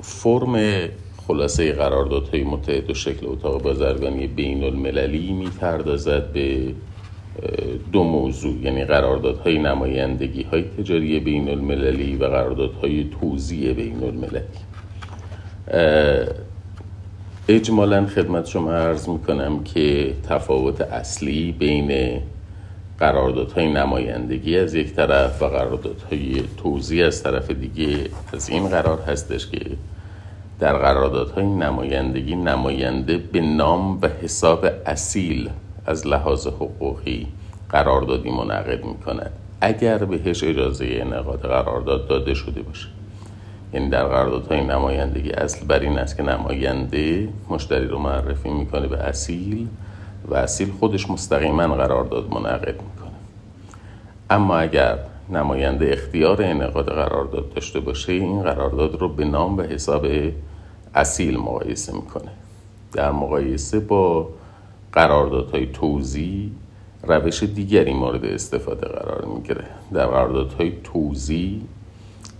فرم خلاصه قراردادهای متحد و شکل اتاق بازرگانی بین المللی می‌پردازد به دو موضوع. یعنی قراردادهای نمایندگی های تجاری بین المللی و قراردادهای توزیع بین المللی اجمالا خدمت شما عرض می‌کنم که تفاوت اصلی بین قراردادهای نمایندگی از یک طرف و قراردادهای توزیع از طرف دیگه از این قرار هستش که در قراردادهای نمایندگی نماینده به نام و حساب اصیل از لحاظ حقوقی قراردادی منعقد می کند اگر بهش اجازه انعقاد قرارداد داده شده باشه. یعنی در قراردادهای نمایندگی اصل بر این است که نماینده مشتری رو معرفی می‌کنه به اصیل و اصیل خودش مستقیما قرارداد منعقد می‌کنه. اما اگر نماینده اختیار انعقاد قرارداد داشته باشه این قرارداد رو به نام و حساب اصیل مقایسه می‌کنه. در مقایسه با قراردادهای توزیع روش دیگری مورد استفاده قرار می‌گیره. در قراردادهای توزیع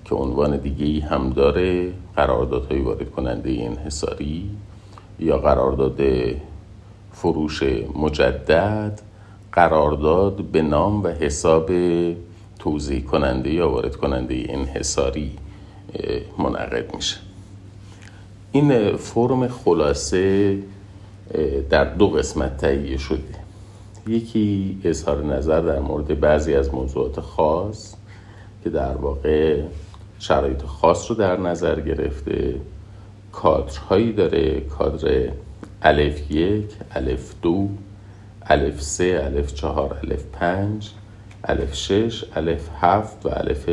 که عنوان دیگه ای هم داره قراردادهای وارد کننده انحصاری یا قرارداد فروش مجدد قرارداد به نام و حساب توضیح کننده یا وارد کننده انحصاری منعقد میشه. این فرم خلاصه در دو قسمت تهیه شده. یکی اظهار نظر در مورد بعضی از موضوعات خاص که در واقع شرایط خاص رو در نظر گرفته. کادرهایی داره کادر الف یک الف دو الف سه الف چهار الف پنج الف شش الف هفت و الف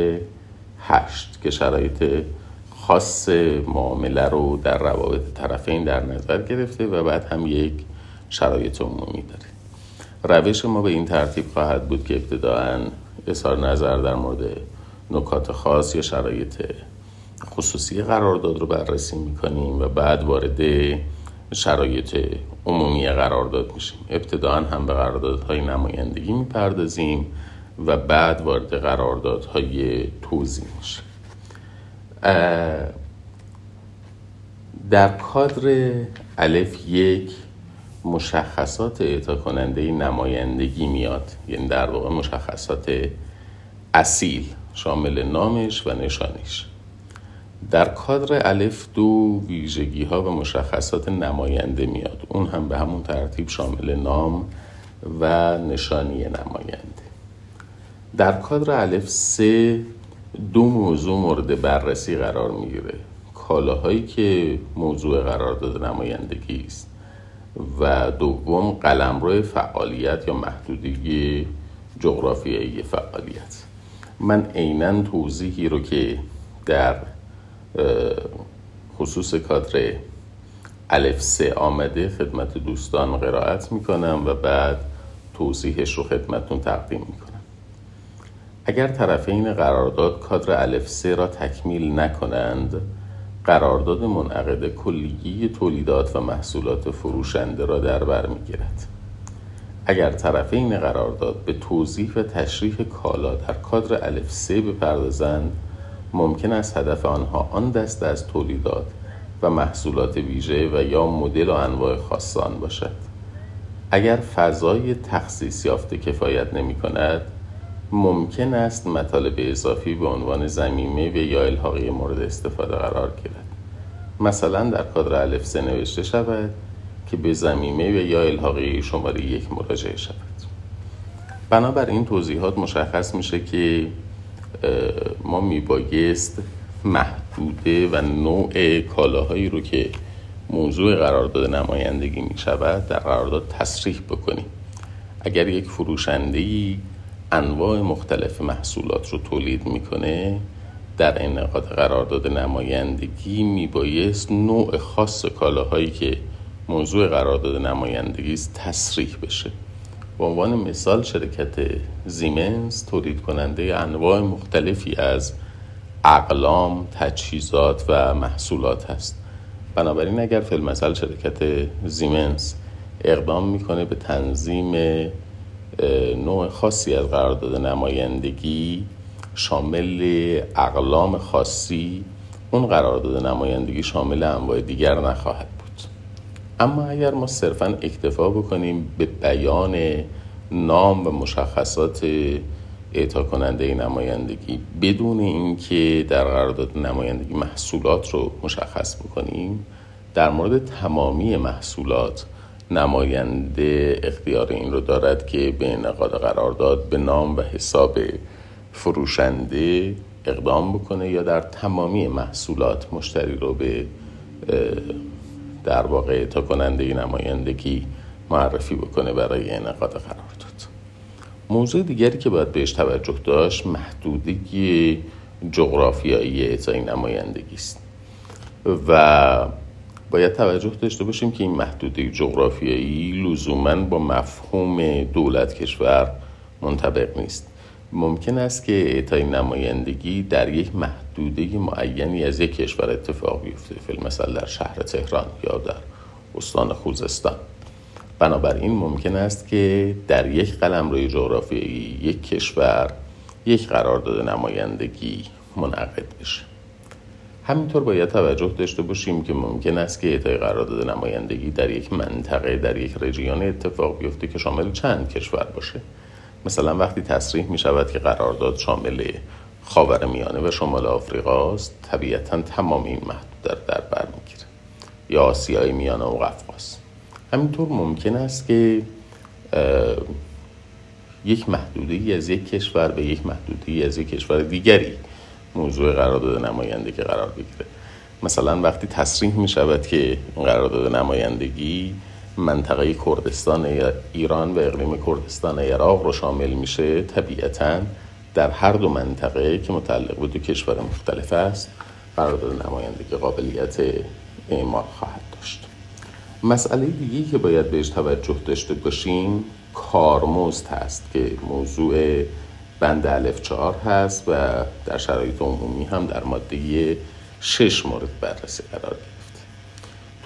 هشت که شرایط خاص معامله رو در روابط طرفین در نظر گرفته و بعد هم یک شرایط عمومی داره. روش ما به این ترتیب خواهد بود که ابتداعا اظهار نظر در مورد نکات خاص یا شرایط خصوصی قرارداد رو بررسی می‌کنیم و بعد وارد شرایط عمومی قرارداد میشیم. ابتداعا هم به قراردادهای نمایندگی می‌پردازیم و بعد وارد قراردادهای توضیح میشیم. در کادر الف یک مشخصات اعطا کننده نمایندگی میاد. یعنی در واقع مشخصات اصیل شامل نامش و نشانش. در کادر الف دو ویژگی ها و مشخصات نماینده میاد. اون هم به همون ترتیب شامل نام و نشانی نماینده. در کادر الف سه دو موضوع مورد بررسی قرار می‌گیره. کالاهایی که موضوع قرارداد نمایندگی است و دوم قلمرو فعالیت یا محدودی جغرافیایی فعالیت. من عینا توضیحی رو که در خصوص کادر الف سه آمده خدمت دوستان قرائت می‌کنم و بعد توضیحش رو خدمتون تقدیم می‌کنم. اگر طرفین قرارداد کادر الف سه را تکمیل نکنند قرارداد منعقد کلیگی تولیدات و محصولات فروشنده را در بر می‌گیرد. اگر طرفین قرارداد به توضیح و تشریح کالا در کادر الف سه بپردازند ممکن است هدف آنها آن دسته از تولیدات و محصولات ویژه و یا مدل و انواع خاصان باشد. اگر فضای تخصیص یافته کفایت نمی کند ممکن است مطالب اضافی به عنوان زمینه و یا الحاقی مورد استفاده قرار گیرد. مثلا در کادر الف سه نوشته شود که به زمینه و یا الحاقی شماره یک مراجعه شود. بنابر این توضیحات مشخص میشه که ما میبایست محدوده و نوع کالاهایی رو که موضوع قرارداد نمایندگی می شود در قرارداد تصریح بکنیم. اگر یک فروشنده انواع مختلف محصولات رو تولید می‌کنه در انعقاد قرارداد نمایندگی میبایست نوع خاص کالاهایی که موضوع قرارداد نمایندگی است تصریح بشه. به عنوان مثال شرکت زیمنز تولید کننده انواع مختلفی از اقلام، تجهیزات و محصولات هست. بنابراین اگر فیلم مثال شرکت زیمنز اقدام می‌کنه به تنظیم نوع خاصی از قرارداد نمایندگی شامل اقلام خاصی اون قرارداد نمایندگی شامل انواع دیگر نخواهد. اما اگر ما صرفا اکتفا بکنیم به بیان نام و مشخصات اعطا کننده نمایندگی بدون اینکه در قرارداد نمایندگی محصولات رو مشخص بکنیم در مورد تمامی محصولات نماینده اختیار این رو دارد که به انعقاد قرارداد به نام و حساب فروشنده اقدام بکنه یا در تمامی محصولات مشتری رو به در واقع تا کننده نمایندگی معرفی بکنه برای انعقاد قرارداد موضوع دیگری که باید بهش توجه داشت محدودگی جغرافیایی اعطای نمایندگی است. و باید توجه داشته باشیم که این محدوده جغرافیایی لزوما با مفهوم دولت کشور منطبق نیست. ممکن است که اعطای نمایندگی در یک محدوده معینی از یک کشور اتفاق بیفته. فیلم مثلا در شهر تهران یا در استان خوزستان. بنابراین ممکن است که در یک قلم روی جغرافیایی یک کشور یک قرارداد نمایندگی منعقد بشه. همینطور باید توجه داشته باشیم که ممکن است که اعطای قرارداد نمایندگی در یک منطقه در یک رژیون اتفاق بیفته که شامل چند کشور باشه. مثلا وقتی تصریح می شود که قرارداد شامل خاور میانه و شمال آفریقا است طبیعتا تمام این محدود در بر می‌گیره. یا آسیای میانه و قفقاز. همینطور ممکن است که یک محدوده از یک کشور به یک محدوده از یک کشور دیگری موضوع قرارداد نمایندگی قرار بگیره. مثلا وقتی تصریح می شود که قرارداد نمایندگی منطقه کردستان ایران و اقلیم کردستان عراق رو شامل میشه طبیعتا در هر دو منطقه که متعلق به دو کشور مختلف است قرارداد نمایندگی قابلیت اعمال خواهد داشت. مسئله دیگه که باید بهش توجه داشته باشیم کارمزد هست که موضوع بند الف چهار هست و در شرایط عمومی هم در ماده شش مورد بررسی قرار گرفته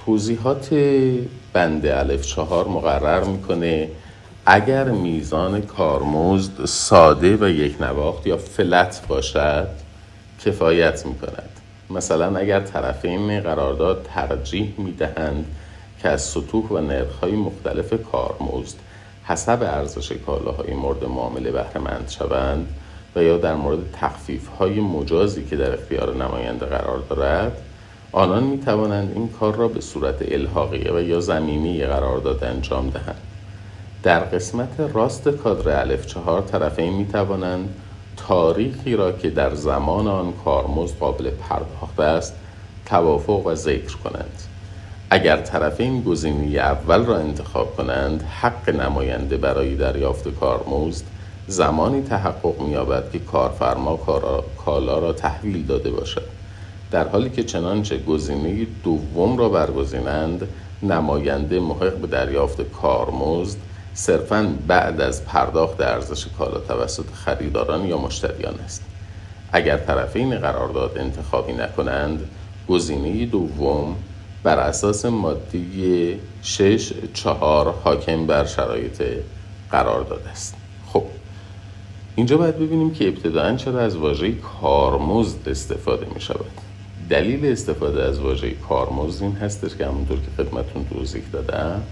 توضیحات بند الف چهار مقرر می‌کنه. اگر میزان کارمزد ساده و یک نواخت یا فلت باشد کفایت می‌کند. مثلا اگر طرفین قرارداد ترجیح می‌دهند که از سطوح و نرخهای مختلف کارمزد حسب ارزش کالاهای مورد معامله بهره مند شوند و یا در مورد تخفیف های مجازی که در اختیار نماینده قرار دارد آنان می توانند این کار را به صورت الحاقیه و یا زمینی قرارداد انجام دهند. در قسمت راست کادر الف چهار طرفین می توانند تاریخی را که در زمان آن کارمزد قابل پرداخت است توافق و ذکر کنند. اگر طرفین گزینه اول را انتخاب کنند حق نماینده برای دریافت کارمزد زمانی تحقق می‌یابد که کارفرما کالا را تحویل داده باشد. در حالی که چنانچه گزینه دوم را برگزینند نماینده محق به دریافت کارمزد صرفا بعد از پرداخت ارزش کالا توسط خریداران یا مشتریان است. اگر طرفین قرارداد انتخابی نکنند گزینه دوم بر اساس ماده 6 چهار حاکم بر شرایط قرار داده است. خب اینجا باید ببینیم که ابتداعا چرا از واژه کارمزد استفاده می شود دلیل استفاده از واژه کارمزد این هستش که همونطور که خدمتون توضیح دادم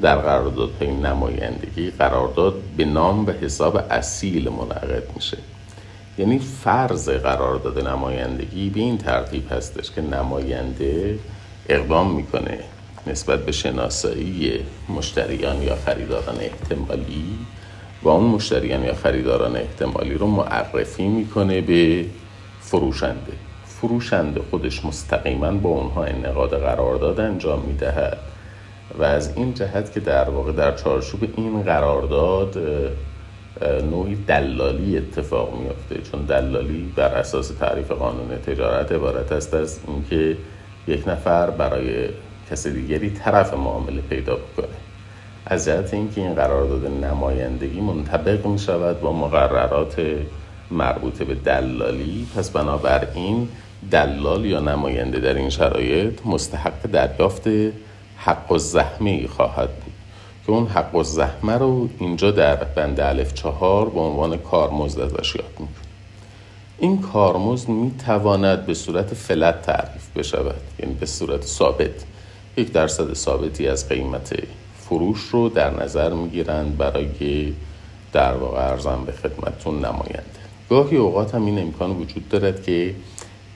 در قراردادهای نمایندگی قرارداد به نام و حساب اصیل منعقد میشه. یعنی فرض قرارداد نمایندگی به این ترتیب هستش که نماینده اقدام می‌کنه نسبت به شناسایی مشتریان یا خریداران احتمالی و اون مشتریان یا خریداران احتمالی رو معرفی می‌کنه به فروشنده. فروشنده خودش مستقیما با اونها انعقاد قرارداد انجام می‌دهد. و از این جهت که در واقع در چارچوب این قرارداد نوعی دلالی اتفاق میافته. چون دلالی بر اساس تعریف قانون تجارت عبارت است از اینکه یک نفر برای کس دیگری طرف معامله پیدا بکنه. از جهت اینکه این قرارداد نمایندگی منطبق می شود با مقررات مربوط به دلالی پس بنابراین دلال یا نماینده در این شرایط مستحق دریافت حق و زحمه خواهد بود. که اون حق و زحمه رو اینجا در بند الف چهار به عنوان کارمزد ازش یاد این کارمزد می تواند به صورت فلت تعریف بشود یعنی به صورت ثابت. یک درصد ثابتی از قیمت فروش رو در نظر می گیرند برای در واقع ارزم به خدمتتون نماینده. گاهی اوقات هم این امکان وجود دارد که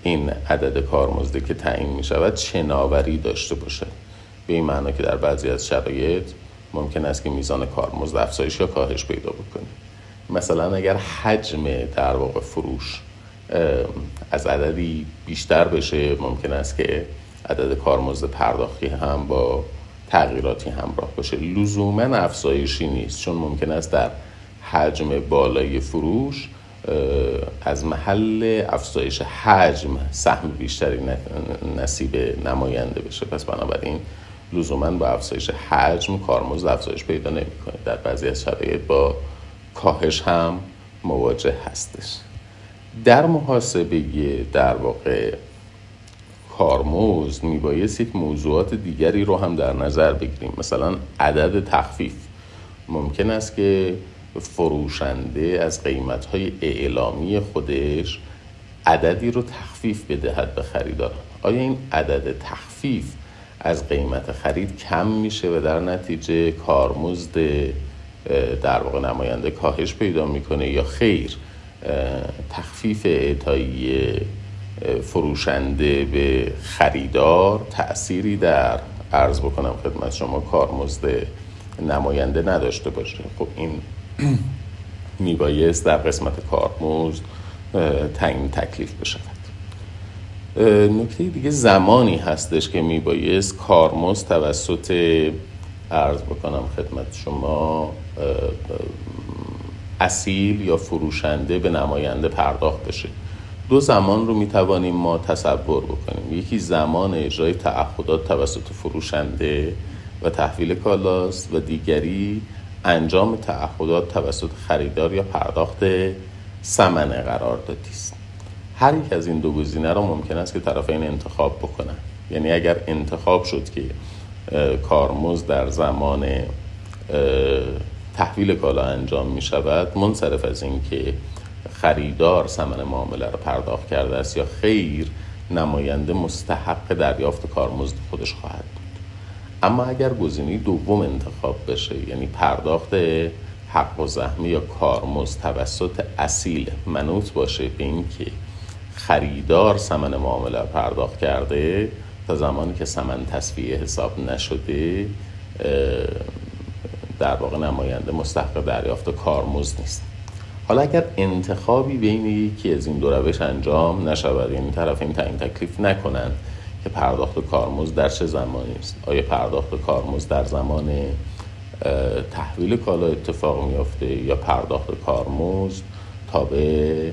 این عدد کارمزدی که تعیین می شود چناوری داشته باشد به این معنا که در بعضی از شرایط ممکن است که میزان کارمزد افزایش یا کاهش پیدا بکنه. مثلا اگر حجم در واقع فروش از عددی بیشتر بشه ممکن است که عدد کارمزد پرداختی هم با تغییراتی همراه باشه. لزوما افزایشی نیست چون ممکن است در حجم بالای فروش از محل افزایش حجم سهم بیشتری نصیب نماینده بشه. پس بنابراین لزوما با افزایش حجم کارمزد افزایش پیدا نمی‌کنه. در بعضی از شرایط با کاهش هم مواجه هستش. در محاسبه در واقع کارمزد میبایست یک موضوعات دیگری رو هم در نظر بگیریم. مثلا عدد تخفیف. ممکن است که فروشنده از قیمت های اعلامی خودش عددی رو تخفیف بدهد به خریدار. آیا این عدد تخفیف از قیمت خرید کم میشه و در نتیجه کارمزد در واقع نماینده کاهش پیدا می‌کنه یا خیر تخفیف اعطایی فروشنده به خریدار تأثیری در عرض بکنم خدمت شما کارمزد نماینده نداشته باشه؟ خب این میبایست در قسمت کارمزد تعیین تکلیف بشود. نکته دیگه زمانی هستش که میبایست کارمزد توسط عرض بکنم خدمت شما اصیل یا فروشنده به نماینده پرداخت بشه. دو زمان رو می توانیم ما تصور بکنیم. یکی زمان اجرای تعهدات توسط فروشنده و تحویل کالاست و دیگری انجام تعهدات توسط خریدار یا پرداخت سمن قراردادی است هر یک از این دو گزینه را ممکن است که طرفین انتخاب بکنن یعنی اگر انتخاب شد که کارمزد در زمان تحویل کالا انجام می شود منصرف از اینکه خریدار ثمن معامله را پرداخت کرده است یا خیر نماینده مستحق دریافت کارمزد خودش خواهد اما اگر گزینه دوم انتخاب بشه یعنی پرداخت حق و زحمه یا کارمزد توسط اصیل منوط باشه به اینکه خریدار ثمن معامله پرداخت کرده تا زمانی که ثمن تصفیه حساب نشده در واقع نماینده مستحق دریافت کارمزد نیست. حالا اگر انتخابی بین یکی از این دو روش انجام نشود یعنی طرف این تعیین تکلیف نکنند پرداخت کارمزد در چه زمانی است؟ آیا پرداخت کارمزد در زمان تحویل کالا اتفاق میافته یا پرداخت کارمزد به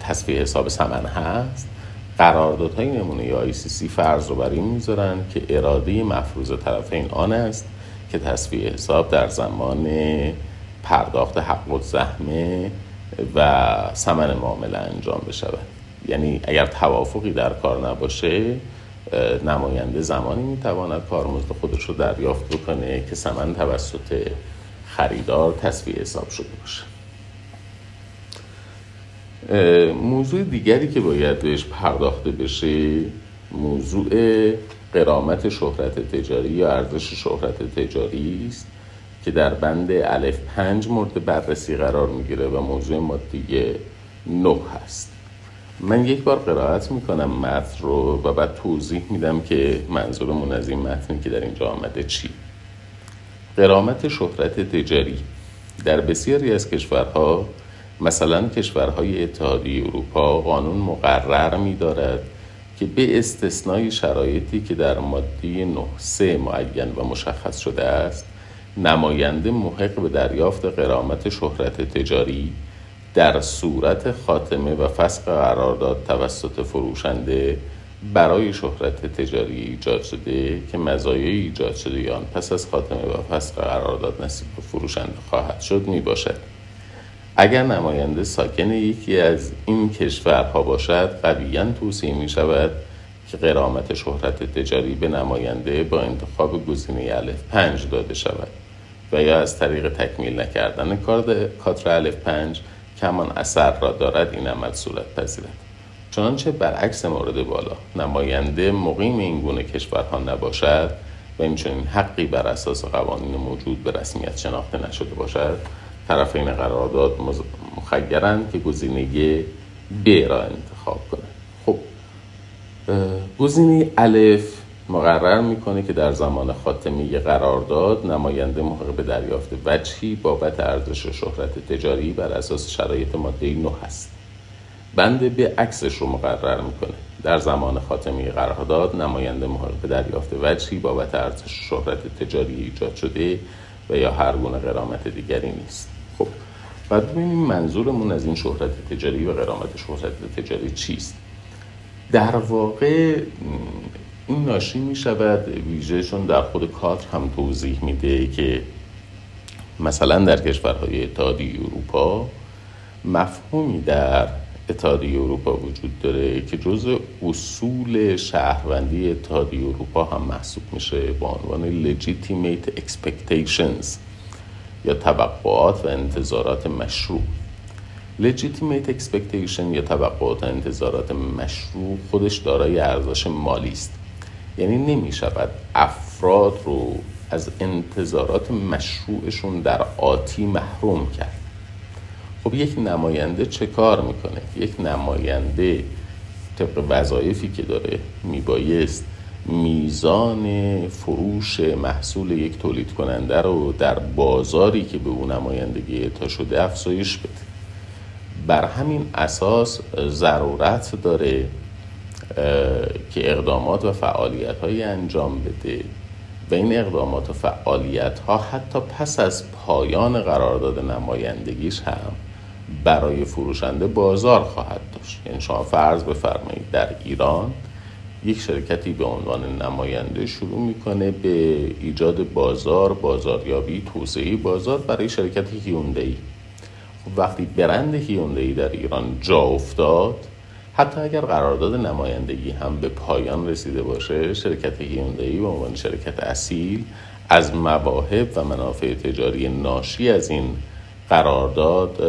تصفیه حساب سمن هست؟ قراردادهای نمونه یا ICC فرض رو بر این می‌ذارن که اراده مفروض طرفین آن است که تصفیه حساب در زمان پرداخت حق و زحمه و سمن معامله انجام بشود. یعنی اگر توافقی در کار نباشه نماینده زمانی می‌تواند کارمزد خودش رو دریافت بکنه که سمن توسط خریدار تصفیه حساب شده باشه. موضوع دیگری که باید بهش پرداخته بشه موضوع قرامت شهرت تجاری یا ارزش شهرت تجاری است که در بند الف پنج مورد بررسی قرار می‌گیره و موضوع مادی نه هست. من یک بار قرائت می‌کنم متن رو و بعد توضیح میدم که منظورمون از این متنی که در اینجا آمده چی. قرامت شهرت تجاری. در بسیاری از کشورها مثلا کشورهای اتحادیه اروپا قانون مقرر میدارد که به استثنای شرایطی که در ماده 9 معین و مشخص شده است نماینده محق به دریافت قرامت شهرت تجاری در صورت خاتمه و فسق قرارداد توسط فروشنده برای شهرت تجاری ایجاد شده که مزایای ایجاد شده آن پس از خاتمه و فسق قرارداد نصیب فروشنده خواهد شد می باشد. اگر نماینده ساکن یکی از این کشورها باشد قویا توصیه می شود که قرامت شهرت تجاری به نماینده با انتخاب گزینه الف پنج داده شود و یا از طریق تکمیل نکردن کادر الف پنج که همان اثر را دارد این عمل صورت پذیرد. چنانچه برعکس مورد بالا نماینده مقیم این گونه کشورها نباشد و این حقی بر اساس قوانین موجود به رسمیت شناخته نشده باشد طرفین قرارداد مخیرند که گزینه ب را انتخاب کنند. خب گزینه الف مقرر می‌کنه که در زمان خاتمه قرارداد نماینده محقق به دریافت وجهی بابت ارزش شهرت تجاری بر اساس شرایط ماده 9 هست. بند به عکسش رو مقرر می‌کنه. در زمان خاتمه قرارداد نماینده محقق به دریافت وجهی بابت ارزش شهرت تجاری ایجاد شده و یا هر گونه قرامت دیگری نیست. خب بعد ببینیم منظورمون از این شهرت تجاری و قرامت شهرت تجاری چیست. در واقع این ناشی می شود ویژه چون در خود کادر هم توضیح میده که مثلا در کشورهای اتحادیه اروپا مفهومی در اتحادیه اروپا وجود داره که جز اصول شهروندی اتحادیه اروپا هم محسوب میشه با عنوان legitimate expectations یا توقعات و انتظارات مشروع. legitimate expectation یا توقعات و انتظارات مشروع خودش دارای ارزش مالی است. یعنی نمی شود افراد رو از انتظارات مشروعشون در آتی محروم کرد. خب یک نماینده چه کار می‌کنه؟ یک نماینده طبق وظایفی که داره میبایست میزان فروش محصول یک تولید کننده رو در بازاری که به اون نمایندگی اعطا شده افزایش بده. بر همین اساس ضرورت داره که اقدامات و فعالیت های انجام بده. و این اقدامات و فعالیت ها حتی پس از پایان قرارداد نمایندگیش هم برای فروشنده بازار خواهد داشت. یعنی شما فرض بفرمایید در ایران یک شرکتی به عنوان نماینده شروع می‌کنه به ایجاد بازار بازاریابی توسعه بازار برای شرکت هیوندی خب وقتی برند هیوندی در ایران جا افتاد حتی اگر قرارداد نمایندگی هم به پایان رسیده باشه شرکت هیوندی به عنوان شرکت اصیل از مواهب و منافع تجاری ناشی از این قرارداد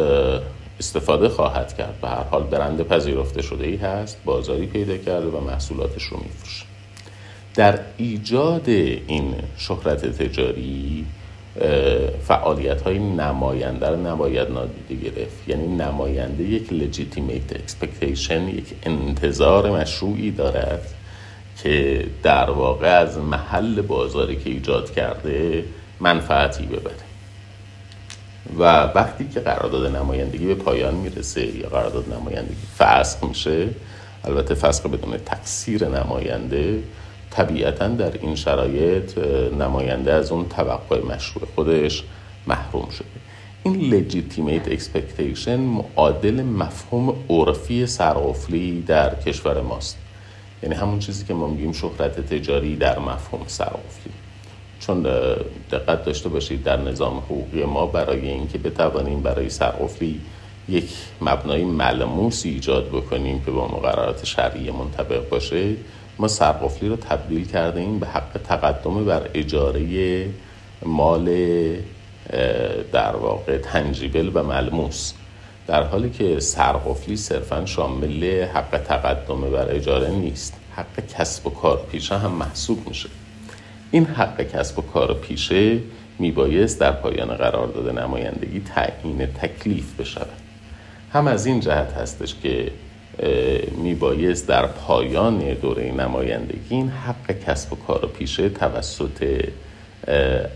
استفاده خواهد کرد. به هر حال برند پذیرفته شده ای هست بازاری پیدا کرده و محصولاتش رو میفروشه. در ایجاد این شهرت تجاری فعالیت های نماینده رو نباید نادیده گرفت. یعنی نماینده یک legitimate expectation یک انتظار مشروعی دارد که در واقع از محل بازاری که ایجاد کرده منفعتی ببره. و وقتی که قرارداد نمایندگی به پایان می‌رسه یا قرارداد نمایندگی فسخ میشه البته فسخ بدون تقصیر نماینده طبیعتا در این شرایط نماینده از اون توقع مشروع خودش محروم شده. این legitimate expectation معادل مفهوم عرفی سرقفلی در کشور ماست. یعنی همون چیزی که ما میگیم شهرت تجاری در مفهوم سرقفلی. چون دقت داشته باشید در نظام حقوقی ما برای اینکه بتوانیم برای سرقفلی یک مبنای ملموس ایجاد بکنیم که با مقررات شرعی منطبق باشه ما سرقفلی رو تبدیل کرده ایم به حق تقدم بر اجاره مال در واقع تنجیبل و ملموس. در حالی که سرقفلی صرفا شامل حق تقدم بر اجاره نیست حق کسب و کار پیشه هم محسوب میشه. این حق کسب و کار پیشه میبایست در پایان قرارداد نمایندگی تعیین تکلیف بشود. هم از این جهت هستش که میبایست در پایان دوره نمایندگی این حق کسب و کار پیشه توسط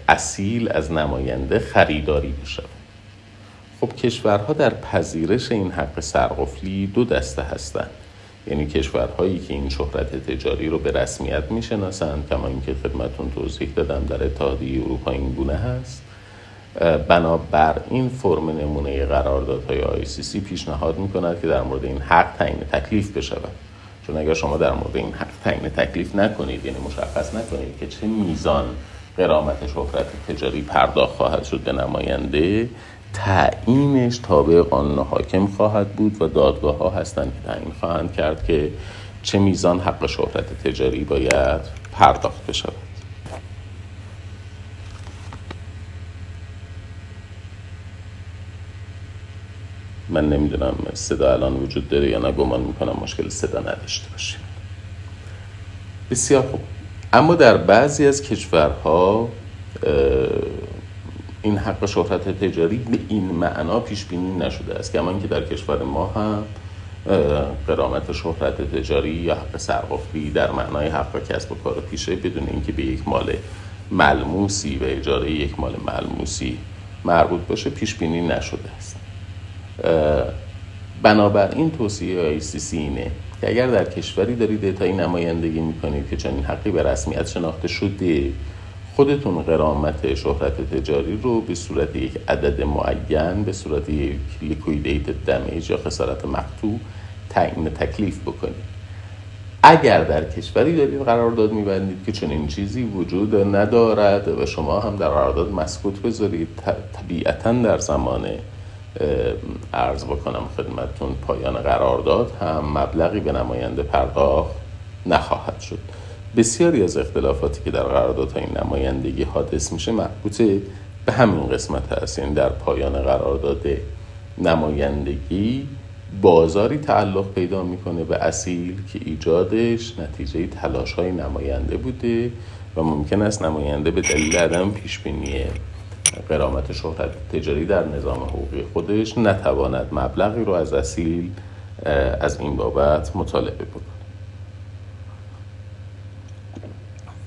اصیل از نماینده خریداری بشود. خب کشورها در پذیرش این حق سرقفلی دو دسته هستند. یعنی کشورهایی که این شهرت تجاری رو به رسمیت می‌شناسند کما اینکه خدمتون توضیح دادم در اتحادیه اروپا این گونه هست. بنابر این فرم نمونه قراردادهای سی پیشنهاد می‌کند که در مورد این حق تعیین تکلیف بشود. چون اگر شما در مورد این حق تعیین تکلیف نکنید یعنی مشخص نکنید که چه میزان قرامت شهرت تجاری پرداخت خواهد شد به نماینده تعیینش تابع قانون حاکم خواهد بود و دادگاه ها هستند که تعیین خواهند کرد که چه میزان حق شهرت تجاری باید پرداخت بشود. من نمی‌دونم صدا الان وجود داره یا نه گمان می‌کنم مشکل صدا نداشته باشیم. بسیار خوب. اما در بعضی از کشورها این حق شهرت تجاری به این معنا پیش بینی نشده است کما که در کشور ما هم قرامت شهرت تجاری یا حق سرقفلی در معنای حق کسب و کار پیشه بدون اینکه به یک مال ملموسی و اجاره یک مال ملموسی مربوط باشه پیش بینی نشده است. بنابراین توصیه ICC اینه که اگر در کشوری دارید اعطایی نمایندگی می‌کنید که چنین حقی به رسمیت شناخته شده خودتون غرامت شهرت تجاری رو به صورت یک عدد معین به صورت یک liquidated damage یا خسارت مقطوع تعیین تکلیف بکنید. اگر در کشوری دارید قرارداد میبندید که چنین چیزی وجود ندارد و شما هم در قرارداد مسکوت بذارید طبیعتا در زمان ارز بکنم خدمتتون پایان قرارداد هم مبلغی به نماینده پرداخت نخواهد شد. بسیاری از اختلافاتی که در قراردادهای نمایندگی حادث میشه مربوط به همین قسمت هست. یعنی در پایان قرارداد نمایندگی بازاری تعلق پیدا می‌کنه به اصیل که ایجادش نتیجه تلاش های نماینده بوده و ممکن است نماینده به دلیل عدم پیش بینی قرامت شهرت تجاری در نظام حقوقی خودش نتواند مبلغی رو از اصیل از این بابت مطالبه بکنه.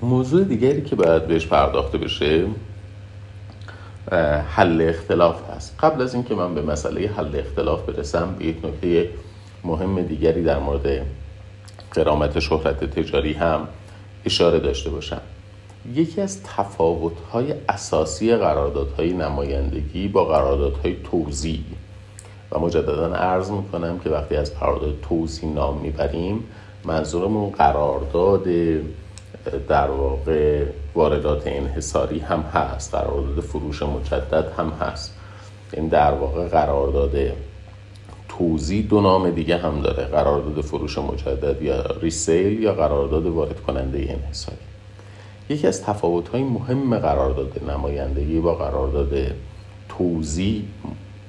موضوع دیگری که باید بهش پرداخته بشه حل اختلاف هست. قبل از اینکه من به مسئله حل اختلاف برسم به یک نکته مهم دیگری در مورد قرامت شهرت تجاری هم اشاره داشته باشم. یکی از تفاوت‌های اساسی قراردادهای نمایندگی با قراردادهای توزیع. و مجددا عرض می‌کنم که وقتی از قرارداد توزیع نام می‌بریم منظورمون قرارداد در واقع واردات انحصاری هم هست قرارداد فروش مجدد هم هست. این در واقع قرارداد توزیع دو نام دیگه هم داره قرارداد فروش مجدد یا ریسیل یا قرارداد وارد کننده انحصاری. یکی از تفاوت‌های مهم قرارداد نمایندگی با قرارداد توزیع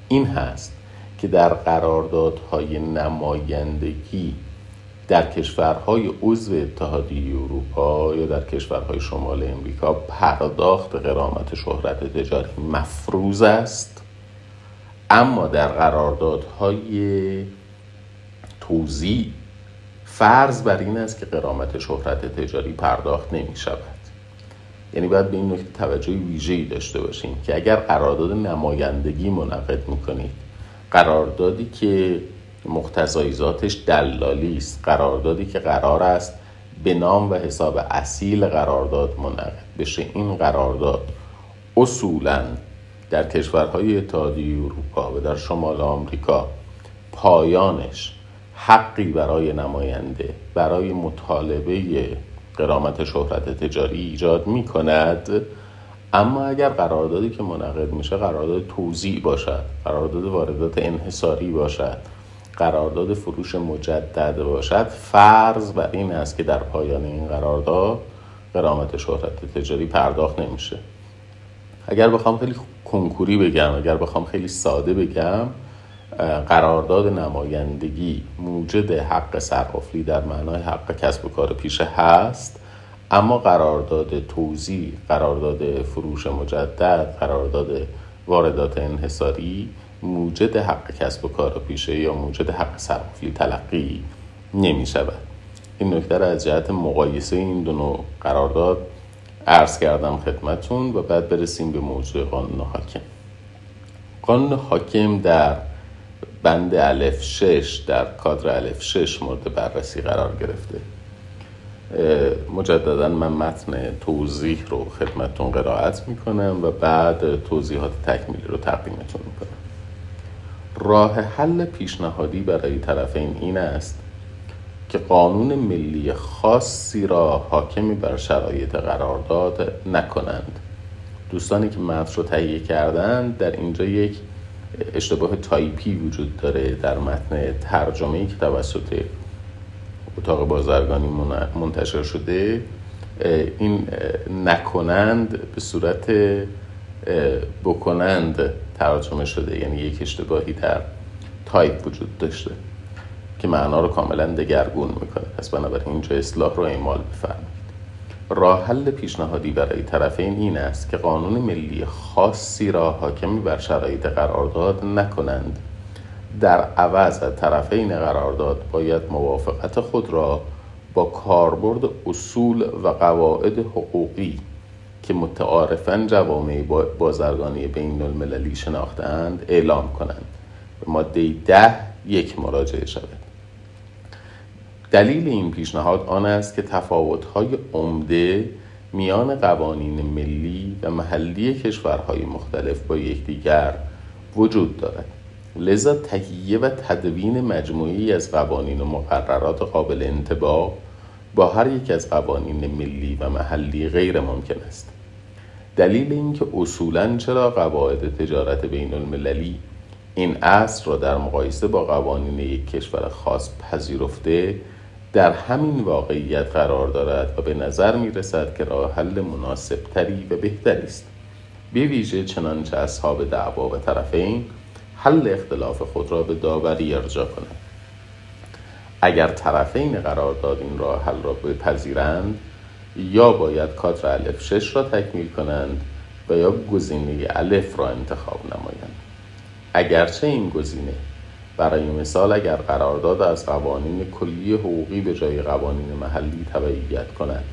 این هست که در قراردادهای نمایندگی در کشورهای عضو اتحادیه اروپا یا در کشورهای شمال امریکا پرداخت قرامت شهرت تجاری مفروض است. اما در قراردادهای توزیع فرض بر این است که قرامت شهرت تجاری پرداخت نمی شود یعنی باید به این نکته توجه ویژه‌ای داشته باشیم که اگر قرارداد نمایندگی منعقد می‌کنید قراردادی که مقتضای ذاتش دلالی است قراردادی که قرار است به نام و حساب اصیل قرارداد منعقد بشه. این قرارداد اصولا در کشورهای اتحادیه اروپا و در شمال آمریکا پایانش حقی برای نماینده برای مطالبه قرامت شهرت تجاری ایجاد می کند اما اگر قراردادی که منعقد میشه قرارداد توزیع باشد قرارداد واردات انحصاری باشد قرارداد فروش مجدد باشد فرض بر این است که در پایان این قرارداد قرامت شهرت تجاری پرداخت نمیشه. اگر بخوام خیلی کنکوری بگم اگر بخوام خیلی ساده بگم قرارداد نمایندگی موجد حق سرقفلی در معنای حق کسب و کار پیشه هست اما قرارداد توزیع قرارداد فروش مجدد قرارداد واردات انحصاری موجد حق کسب و کار پیشه یا موجد حق سرقفلی تلقی نمی شود. این نکته را از جهت مقایسه این دو نوع قرارداد عرض کردم خدمتون و بعد برسیم به موضوع قانون حاکم. قانون حاکم در بند الف 6 در کادر الف 6 مورد بررسی قرار گرفته. مجددا من متن توضیح رو خدمتون قرائت می‌کنم و بعد توضیحات تکمیلی رو تقدیمتون می‌کنم. راه حل پیشنهادی برای طرفین این است که قانون ملی خاصی را حاکمی بر شرایط قرارداد نکنند. دوستانی که متن رو تهیه کردند در اینجا یک اشتباه تایپی وجود داره در متن ترجمه که توسط اتاق بازرگانی منتشر شده این نکنند به صورت بکنند ترجمه شده. یعنی یک اشتباهی در تایپ وجود داشته که معنا رو کاملا دگرگون می‌کنه. پس بنابراین اینجا اصلاح رو اعمال بفرمایید راه حل پیشنهادی برای طرفین این است که قانون ملی خاصی را حاکمی بر شرایط قرارداد نکنند. در عوض طرفین قرارداد باید موافقت خود را با کاربرد اصول و قواعد حقوقی که متعارفا جوامع بازرگانی بین المللی شناختند اعلام کنند. به ماده ده یک مراجعه شود. دلیل این پیشنهاد آن است که تفاوت‌های عمده میان قوانین ملی و محلی کشورهای مختلف با یکدیگر وجود دارد. لذا تهیه و تدوین مجموعی از قوانین و مقررات قابل انتباق با هر یک از قوانین ملی و محلی غیر ممکن است. دلیل اینکه اصولا چرا قواعد تجارت بین المللی این اصل را در مقایسه با قوانین یک کشور خاص پذیرفته در همین واقعیت قرار دارد و به نظر می رسد که راه حل مناسب تری و بهتری است. به ویژه چنانچه اصحاب دعوا و طرفین حل اختلاف خود را به داوری ارجا کنند. اگر طرفین قرارداد این راه حل را بپذیرند یا باید کادر الف شش را تکمیل کنند و یا گزینه الف را انتخاب نمایند. اگرچه این گزینه برای مثال اگر قرارداد از قوانین کلی حقوقی به جای قوانین محلی تبعیت کند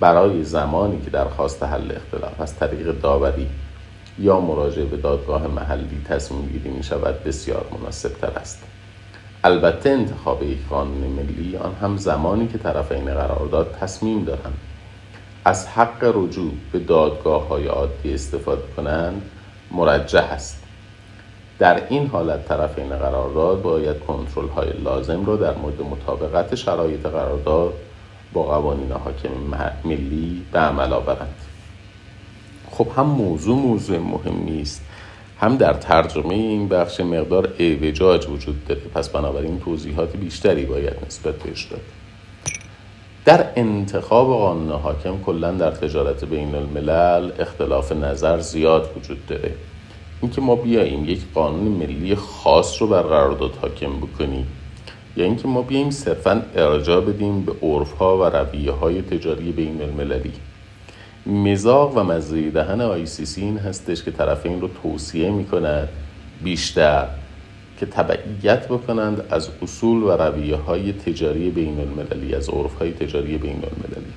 برای زمانی که درخواست حل اختلاف از طریق داوری یا مراجعه به دادگاه محلی تصمیم گیری می شود بسیار مناسب تر است. البته انتخاب یک قانون ملی آن هم زمانی که طرفین قرارداد تصمیم دارند. از حق رجوع به دادگاه های عادی استفاده کنند مرجح است. در این حالت طرفین قرارداد باید کنترل های لازم را در مورد مطابقت شرایط قرارداد با قوانین حاکم ملی به عمل آورند. خب هم موضوع موضوع مهمی است هم در ترجمه این بخش مقدار اعوجاج وجود داره. پس بنابراین توضیحات بیشتری باید نسبت بهش داد. در انتخاب قانون حاکم کلا در تجارت بین الملل اختلاف نظر زیاد وجود داره. اینکه ما بیاییم یک قانون ملی خاص رو بر قرارداد حاکم بکنیم. یا اینکه ما بیاییم صرفا ارجاع بدیم به عرف ها و رویه های تجاری بین المللی. مزاق و مزه دهن آی سی سی این هستش که طرفین رو توصیه می کند بیشتر که تبعیت بکنند از اصول و رویه های تجاری بین المللی از عرف های تجاری بین المللی.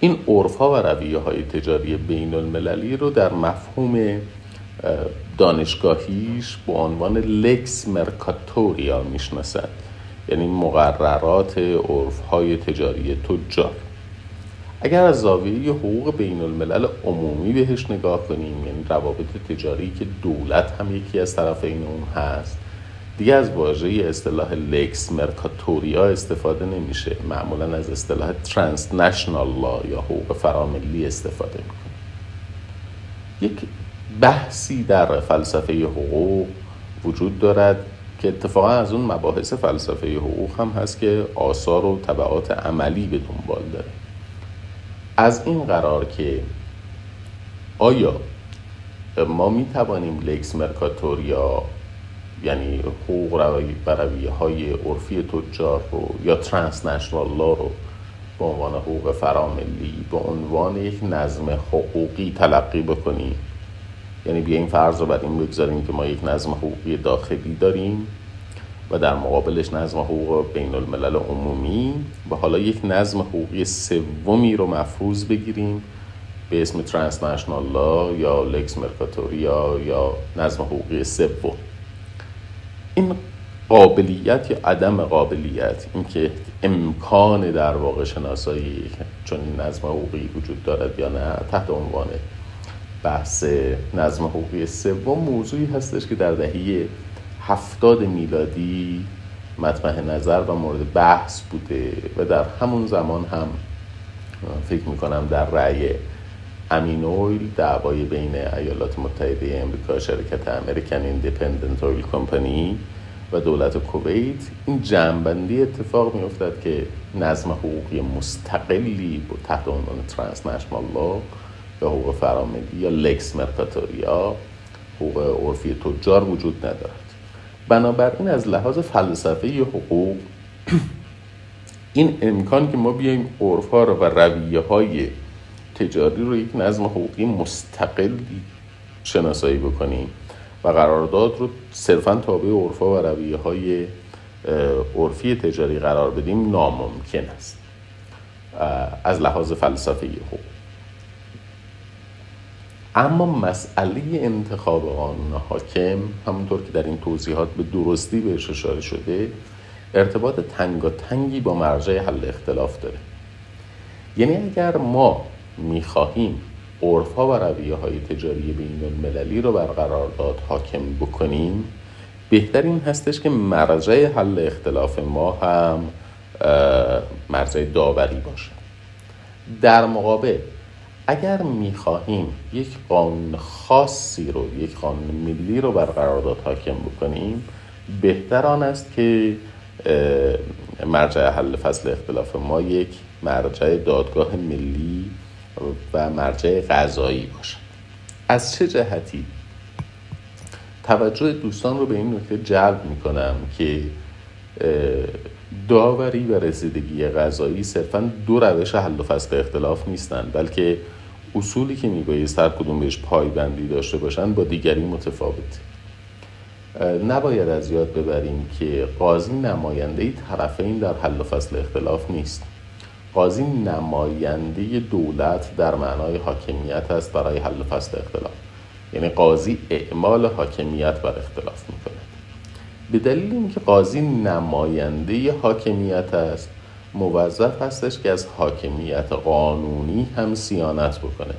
این عرف ها و رویه های تجاری بین المللی رو در مفهوم دانشگاهیش به عنوان لکس مرکاتوریا می‌شناسد. یعنی مقررات عرف های تجاری تجار. اگر از زاویه حقوق بین الملل عمومی بهش نگاه کنیم یعنی روابط تجاری که دولت هم یکی از طرفین اون هست دیگه از واژه اصطلاح لکس مرکاتوریا استفاده نمیشه. معمولا از اصطلاح ترانس نشنال لا یا حقوق فراملی استفاده می‌کنه. یک بحثی در فلسفه حقوق وجود دارد که اتفاقا از اون مباحث فلسفه حقوق هم هست که آثار و طبعات عملی به دنبال داره. از این قرار که آیا ما می توانیم لکس مرکاتوریا یعنی حقوق رویه های عرفی تجار رو یا ترانس نشنال لا رو به عنوان حقوق فراملی به عنوان یک نظم حقوقی تلقی بکنیم یعنی بیایم فرض رو بر این بگذاریم که ما یک نظم حقوقی داخلی داریم و در مقابلش نظم حقوق بین الملل عمومی و حالا یک نظم حقوقی سومی رو مفروض بگیریم به اسم ترانسنشنال لا یا لکس مرکاتوریا یا نظم حقوقی سوم. این قابلیت یا عدم قابلیت اینکه امکان در واقع شناسایی چون نظم حقوقی وجود دارد یا نه تحت عنوان بحث نظم حقوقی سوم موضوعی هستش که در دهه هفتاد میلادی مطمح نظر و مورد بحث بوده و در همون زمان هم فکر می‌کنم در رأی Aminoil دعوای بین ایالات متحده امریکا شرکت American Independent Oil Company و دولت کویت این جمع‌بندی اتفاق میافتد که نظم حقوقی مستقلی تحت عنوان trans law یا حقوق فراملی یا lex mercatoria حقوق عرفی تجار وجود ندارد. بنابراین از لحاظ فلسفه حقوق این امکان که ما بیایم عرف ها رو و رویه های تجاری رو یک نظم حقوقی مستقلی شناسایی بکنیم و قرارداد رو صرفا تابع عرف و رویه های عرفی تجاری قرار بدیم ناممکن است. از لحاظ فلسفه حقوق. اما مسئله انتخاب قانون حاکم همونطور که در این توضیحات به درستی بهش اشاره شده ارتباط تنگی با مرجع حل اختلاف داره. یعنی اگر ما می‌خواهیم عرف ها و رویه های تجاری بین المللی رو بر قرارداد حاکم بکنیم بهتر این هستش که مرجع حل اختلاف ما هم مرجع داوری باشه. در مقابل اگر می‌خواهیم یک قانون خاصی رو یک قانون ملی رو بر قرارداد حاکم بکنیم بهتر آن است که مرجع حل فصل اختلاف ما یک مرجع دادگاه ملی و مرجع قضایی باشه. از چه جهتی؟ توجه دوستان رو به این نکته جلب می‌کنم که داوری و رسیدگی غذایی صرفا دو روش حل و فصل اختلاف نیستند بلکه اصولی که میبایست هر کدوم بهش پایبندی داشته باشن با دیگری متفاوت. نباید از یاد ببریم که قاضی نماینده طرفین در حل و فصل اختلاف نیست. قاضی نماینده دولت در معنای حاکمیت است برای حل و فصل اختلاف. یعنی قاضی اعمال حاکمیت بر اختلاف می‌کنه به دلیل اینکه قاضی نماینده حاکمیت است موظف هستش که از حاکمیت قانونی هم سیانت بکنه.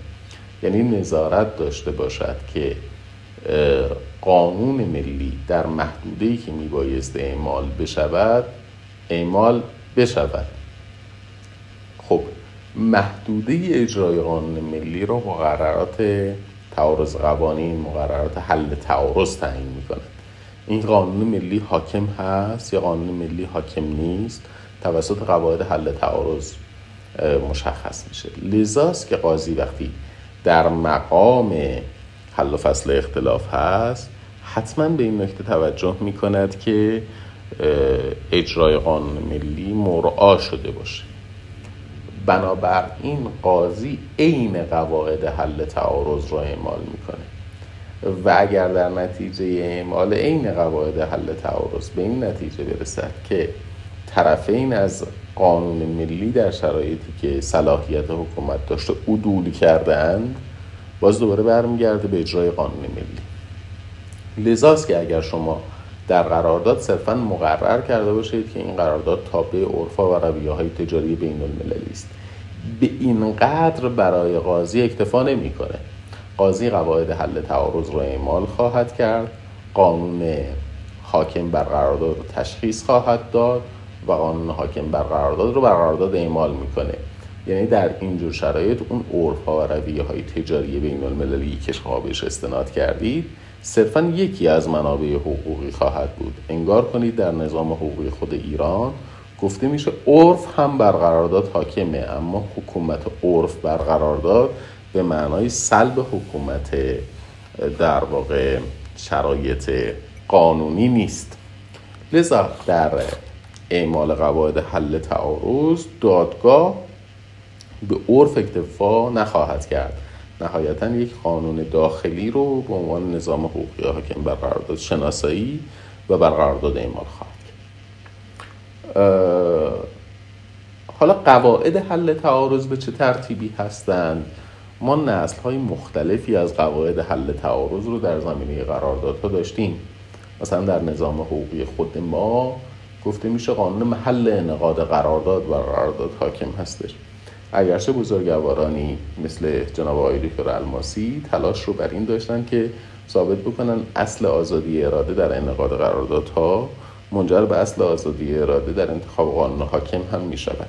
یعنی نظارت داشته باشد که قانون ملی در محدوده که میبایست اعمال بشود اعمال بشود. خب محدوده اجرای قانون ملی رو مقررات تعارض قوانین مقررات حل تعارض تعیین می‌کنه این قانون ملی حاکم هست یا قانون ملی حاکم نیست؟ توسط قواعد حل تعارض مشخص میشه. لذاست که قاضی وقتی در مقام حل و فصل اختلاف هست حتما به این نکته توجه می‌کند که اجرای قانون ملی مرعا شده باشه. بنابراین قاضی عین قواعد حل تعارض را اعمال می‌کنه. و اگر در نتیجه اعمال عین قواعد حل تعارض به این نتیجه برسد که طرفین از قانون ملی در شرایطی که صلاحیت حکومت داشته عدول کردند باز دوباره برمیگرده به اجرای قانون ملی. لذاست که اگر شما در قرارداد صرفا مقرر کرده باشید که این قرارداد تابع عرفا و رویه های تجاری بین المللی است. به این قدر برای قاضی اکتفا نمی‌کنه. قاضی قواعد حل تعارض را اعمال خواهد کرد قانون حاکم بر قرارداد تشخیص خواهد داد و قانون حاکم بر قرارداد رو بر قرارداد اعمال می‌کنه. یعنی در اینجور شرایط اون عرف ها و رویه های تجاری بین المللی که شما بهش استناد کردید صرفا یکی از منابع حقوقی خواهد بود. انگار کنید در نظام حقوقی خود ایران گفته میشه عرف هم بر قرارداد حاکمه اما حکومت عرف بر قرارداد به معنای سلب حکومت در واقع شرایط قانونی نیست. لذا در اعمال قواعد حل تعارض دادگاه به عرف اکتفا نخواهد کرد. نهایتا یک قانون داخلی رو به عنوان نظام حقوقی حاکم بر قرارداد شناسایی و بر قرارداد اعمال خواهد حالا قواعد حل تعارض به چه ترتیبی هستند؟ ما نسل های مختلفی از قواعد حل تعارض رو در زمینه قراردادها داشتیم. مثلا در نظام حقوقی خود ما گفته میشه قانون محل انقاد قرارداد و قرارداد حاکم هستش. اگرچه بزرگوارانی مثل جناب آقای دکتر الماسی تلاش رو بر این داشتن که ثابت بکنن اصل آزادی اراده در انقاد قراردادها منجر به اصل آزادی اراده در انتخاب قانون حاکم هم می شود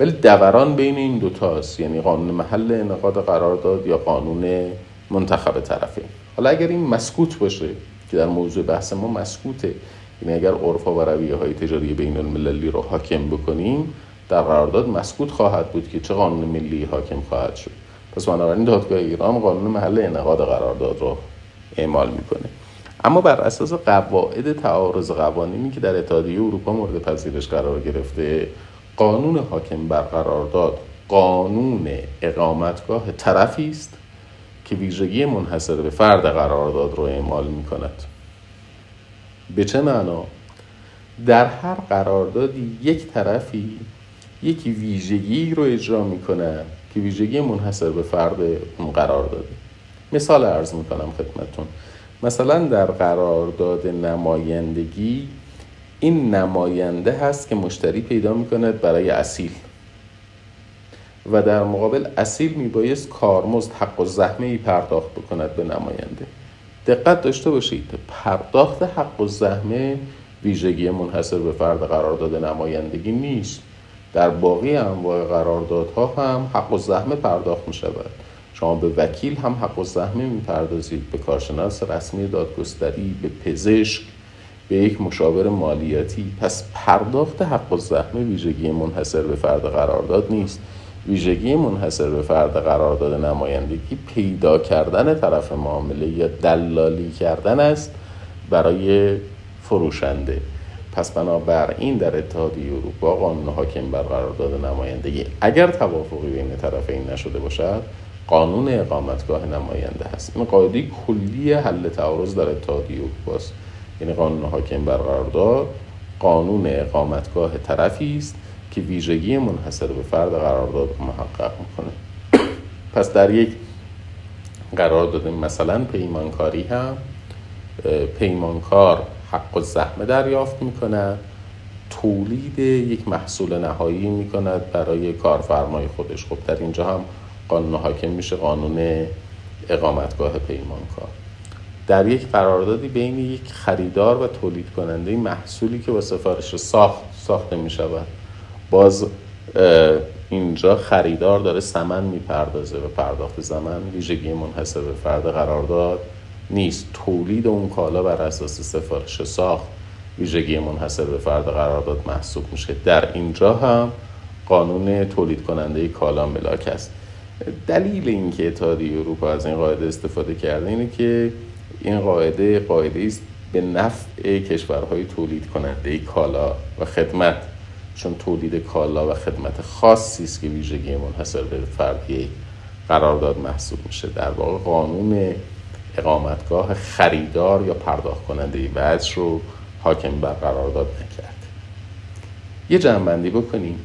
ولی دوران بین این دوتاست یعنی قانون محل انعقاد قرارداد یا قانون منتخب طرفین حالا اگر این مسکوت باشه که در موضوع بحث ما مسکوته یعنی اگر عرف و رویه های تجاری بین المللی رو حاکم بکنیم در قرارداد مسکوت خواهد بود که چه قانون ملی حاکم خواهد شد. پس بنابراین دادگاه ایران قانون محل انعقاد قرارداد رو اعمال می‌کنه. اما بر اساس قواعد تعارض قوانینی که در اتحادیه اروپا مورد پذیرش قرار گرفته قانون حاکم بر قرارداد قانون اقامتگاه طرفی است که ویژگی منحصر به فرد قرارداد رو اعمال می کند به چه معنا؟ در هر قراردادی یک طرفی یکی ویژگی رو اجرا می‌کنه که ویژگی منحصر به فرد اون قرارداده. مثال عرض می‌کنم خدمتون مثلا در قرارداد نمایندگی این نماینده هست که مشتری پیدا می‌کند برای اصیل. و در مقابل اصیل میبایست کارمزد حق و زحمه ای پرداخت بکند به نماینده. دقت داشته باشید. پرداخت حق و زحمه ویژگی منحصر به فرد قرارداد نمایندگی نیست. در باقی انواع قراردادها هم حق و زحمه پرداخت می شود شما به وکیل هم حق و زحمه می پردازید به کارشناس رسمی دادگستری به پزشک به یک مشاور مالیاتی. پس پرداخت حق و زحمه ویژگی منحصر به فرد قرارداد نیست. ویژگی منحصر به فرد قرارداد نمایندگی پیدا کردن طرف معامله یا دلالی کردن است برای فروشنده. پس بنابراین در اتحادیه اروپا قانون حاکم بر قرارداد نمایندگی اگر توافقی بین طرفین نشده باشد قانون اقامتگاه نماینده هست این قاعده کلی حل تعارض در اتحادیه اروپا است. یعنی قانون حاکم بر قرارداد قانون اقامتگاه طرفی است. که ویژگی منحصر به فرد قرارداد محقق می‌کنه. پس در یک قرارداد مثلا پیمانکاری هم پیمانکار حق و زحمه دریافت می‌کنه تولید یک محصول نهایی می‌کند برای کارفرمای خودش. خب در اینجا هم قانون حاکم میشه قانون اقامتگاه پیمانکار. در یک قراردادی بین یک خریدار و تولید کننده محصولی که با سفارش ساخت ساخته می شود باز اینجا خریدار داره سمن می‌پردازه و پرداخت زمن ویژگی منحصر به فرد قرارداد نیست. تولید اون کالا بر اساس سفارش ساخت ویژگی منحصر به فرد قرارداد محسوب میشه. در اینجا هم قانون تولید کننده کالا ملاک است. دلیل اینکه اتحادیه اروپا از این قاعده استفاده کرده اینه که این قاعده قاعده است به نفع کشورهای تولید کننده کالا و خدمت. چون تولید کالا و خدمت خاصی است که ویژگی منحصر به فردی قرارداد محسوب میشه. در واقع قانون اقامتگاه خریدار یا پرداخت کننده وجه رو حاکم بر قرارداد نکرد. یه جنبندی بکنیم.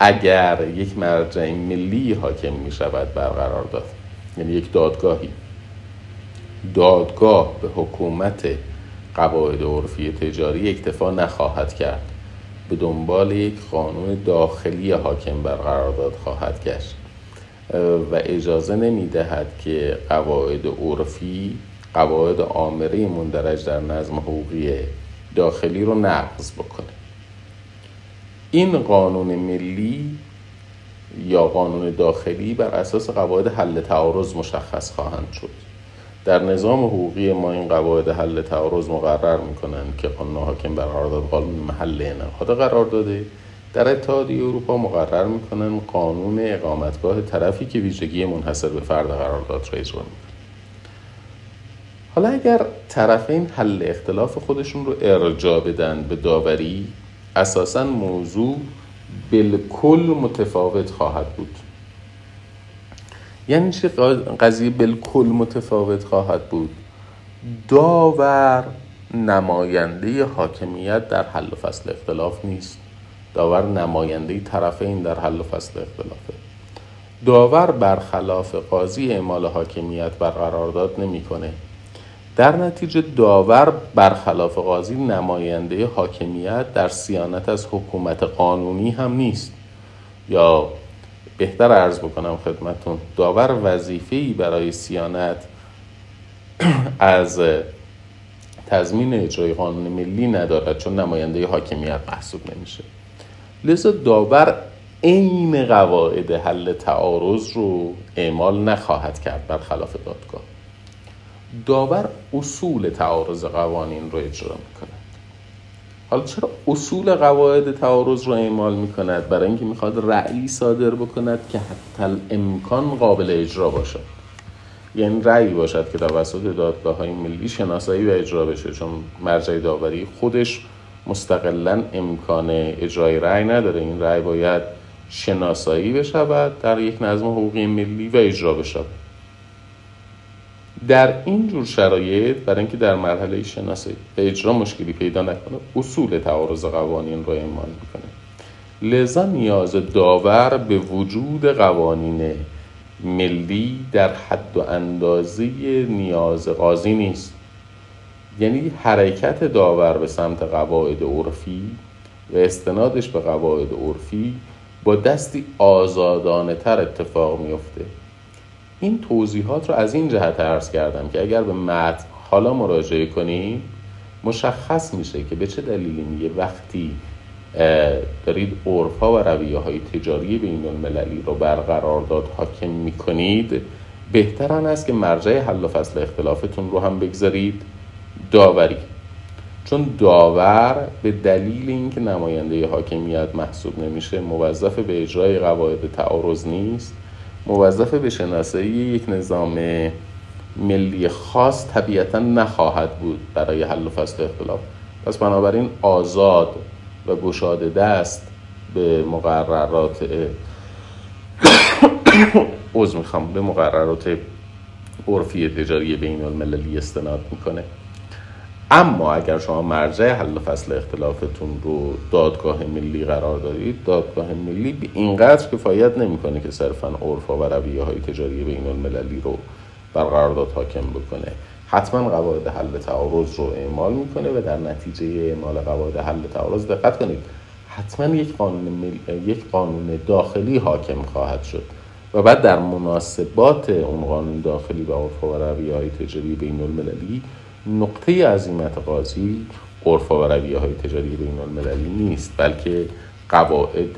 اگر یک مرجع ملی حاکم می شود بر قرارداد یعنی یک دادگاهی دادگاه به حکومت قواعد عرفی تجاری اکتفا نخواهد کرد. به دنبال یک قانون داخلی حاکم بر قرارداد خواهد گشت. و اجازه نمی‌دهد که قواعد عرفی قواعد آمره مندرج در نظم حقوقی داخلی رو نقض بکنه. این قانون ملی یا قانون داخلی بر اساس قواعد حل تعارض مشخص خواهند شد. در نظام حقوقی ما این قواعد حل تعارض مقرر می‌کنند که قانون حاکم بر قرارداد قانون محل انعقاد قرار داده. در اتحادیه اروپا مقرر می‌کنن قانون اقامتگاه طرفی که ویژگی منحصر به فرد قرارداد را اجرا می‌کنه. حالا اگر طرفین حل اختلاف خودشون رو ارجا بدن به داوری اساسا موضوع بالکل متفاوت خواهد بود. یعنی چه قضیه بالکل متفاوت خواهد بود؟ داور نماینده حاکمیت در حل و فصل اختلاف نیست. داور نماینده طرفین در حل و فصل اختلافه. داور برخلاف قاضی اعمال حاکمیت بر قرارداد نمی‌کنه. در نتیجه داور برخلاف قاضی نماینده حاکمیت در سیانت از حکومت قانونی هم نیست. یا بهتر عرض بکنم خدمتون. داور وظیفه‌ای برای سیانت از تضمین اجرای قانون ملی ندارد چون نماینده حاکمیت محسوب نمیشه. لذا داور عین قواعد حل تعارض رو اعمال نخواهد کرد برخلاف دادگاه. داور اصول تعارض قوانین رو اجرا می‌کند. حالا چرا اصول قواعد تعارض رو اعمال می‌کند؟ برای اینکه می‌خواد رأی صادر بکند که حتی امکان قابل اجرا باشد. یعنی رأی باشد که توسط دادگاه های ملی شناسایی و اجرا بشه چون مرجع داوری خودش مستقلا امکان اجرای رأی نداره. این رأی باید شناسایی بشود در یک نظم حقوقی ملی و اجرا بشود. در این جور شرایط برای اینکه در مرحله شناسایی و اجرا مشکلی پیدا نکنه اصول تعارض قوانین را اعمال می‌کنه لذا نیاز داور به وجود قوانین ملی در حد و اندازه نیاز قاضی نیست. یعنی حرکت داور به سمت قواعد عرفی و استنادش به قواعد عرفی با دستی آزادانه تر اتفاق میفته این توضیحات رو از این جهت عرض کردم که اگر به متن حالا مراجعه کنیم مشخص میشه که به چه دلیلی میگه وقتی دارید عرفها و رویه های تجاری بین المللی رو برقرار حاکم می‌کنید بهتران است که مرجع حل و فصل اختلافتون رو هم بگذارید. داوری. چون داور به دلیل اینکه نماینده حاکمیت محسوب نمیشه موظف به اجرای قواعد تعارض نیست موظف به شناسایی یک نظام ملی خاص طبیعتا نخواهد بود برای حل و فصل اختلاف. پس بنابراین آزاد و گشاده دست به مقررات عوض می‌خوام به مقررات عرفی تجاری بین المللی استناد می‌کنه. اما اگر شما مرجع حل فصل اختلافتون رو دادگاه ملی قرار دارید دادگاه ملی به اینقدر کفایت نمی‌کنه که صرفا عرف و رویه های تجاری بین المللی رو بر قرارداد حاکم بکنه. حتما قواعد حل تعارض رو اعمال می‌کنه و در نتیجه اعمال قواعد حل تعارض دقت کنید. حتما یک قانون, مل... یک قانون داخلی حاکم خواهد شد و بعد در مناسبات اون قانون داخلی و عرف و رویه های تجاری بین المللی نقطه عظیمت قاضی عرف و رویه های تجاری بین المللی نیست بلکه قواعد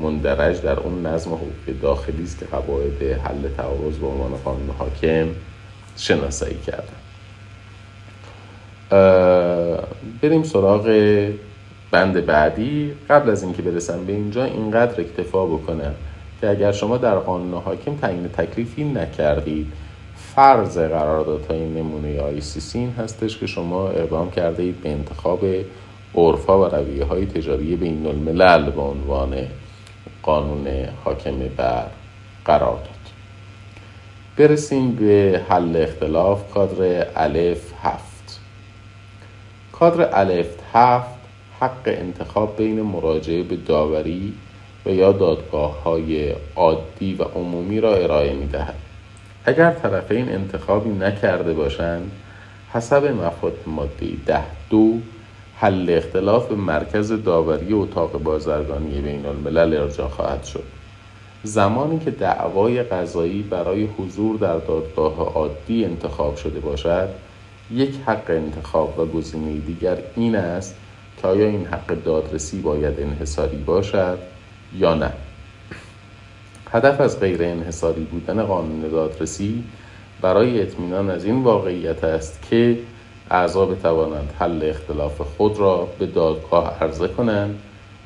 مندرج در اون نظم حقوق داخلی است که قواعد حل تعارض به عنوان قانون حاکم شناسایی کردن. بریم سراغ بند بعدی. قبل از اینکه برسم به اینجا اینقدر اکتفا بکنم که اگر شما در قانون حاکم تعیین تکلیفی نکردید فرض قراردادهای نمونه آی سی این هستش که شما اقدام کرده اید به انتخاب عرفا و رویه های تجاری بین الملل به عنوان قانون حاکم بر قرارداد. برسیم به حل اختلاف کادر الف هفت. کادر الف هفت حق انتخاب بین مراجعه به داوری و یا دادگاه های عادی و عمومی را ارائه می دهد اگر طرفین انتخابی نکرده باشند حسب مفاد ماده ده دو حل اختلاف به مرکز داوری اتاق بازرگانی بین الملل ارجاع خواهد شد. زمانی که دعوای قضایی برای حضور در دادگاه عادی انتخاب شده باشد یک حق انتخاب و گزینه دیگر این است که آیا این حق دادرسی باید انحصاری باشد یا نه. هدف از غیر انحصاری بودن قانون دادرسی برای اطمینان از این واقعیت است که اعضا بتوانند حل اختلاف خود را به دادگاه عرضه کنند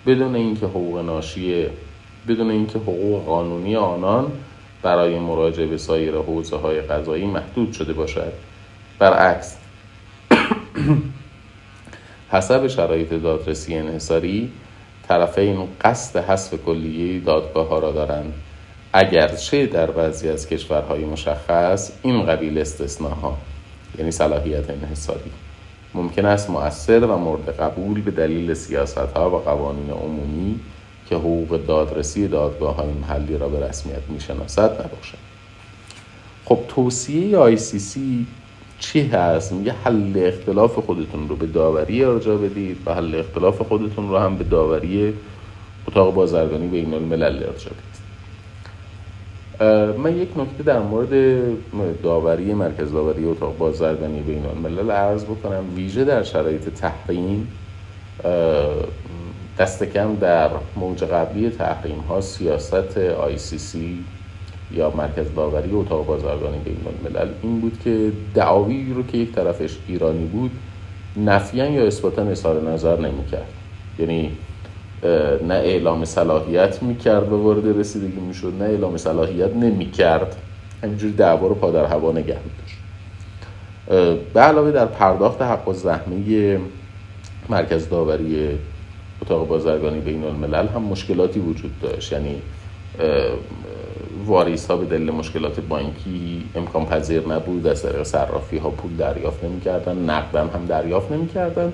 بدون اینکه حقوق ناشی بدون اینکه حقوق قانونی آنان برای مراجعه به سایر حوزه های قضایی محدود شده باشد. برعکس حسب شرایط دادرسی انحصاری طرفین قصد حذف کلیه دادگاه ها را دارند. اگرچه در بعضی از کشورهای مشخص این قبیل استثناها یعنی صلاحیت انحصاری ممکن است مؤثر و مورد قبول به دلیل سیاست ها و قوانین عمومی که حقوق دادرسی دادگاه های محلی را به رسمیت می‌شناسد نباشد. خب توصیه سی چی هست؟ میگه حل اختلاف خودتون رو به داوری ارجاع بدید و حل اختلاف خودتون رو هم به داوری اتاق بازرگانی بین الملل ارجاع بدید. من یک نکته در مورد داوری مرکز داوری اتاق بازرگانی بین الملل عرض بکنم ویژه در شرایط تحریم دست کم در موج قبلی تحریم ها سیاست آی سی سی یا مرکز داوری اتاق بازرگانی بین الملل این بود که دعاوی رو که یک طرفش ایرانی بود نفیان یا اثباتا اظهار نظر نمی‌کرد. یعنی نه اعلام صلاحیت می‌کرد به وارد رسیدگی می‌شد نه اعلام صلاحیت نمی‌کرد. همینجوری دعوا رو پادر هوا نگه داشت به علاوه در پرداخت حق و زحمه مرکز داوری اتاق بازرگانی بین الملل هم مشکلاتی وجود داشت. یعنی واریس ها به دلیل مشکلات بانکی امکان پذیر نبود از طریق صرافی ها پول دریافت نمی‌کردن نقدم هم دریافت نمی‌کردن.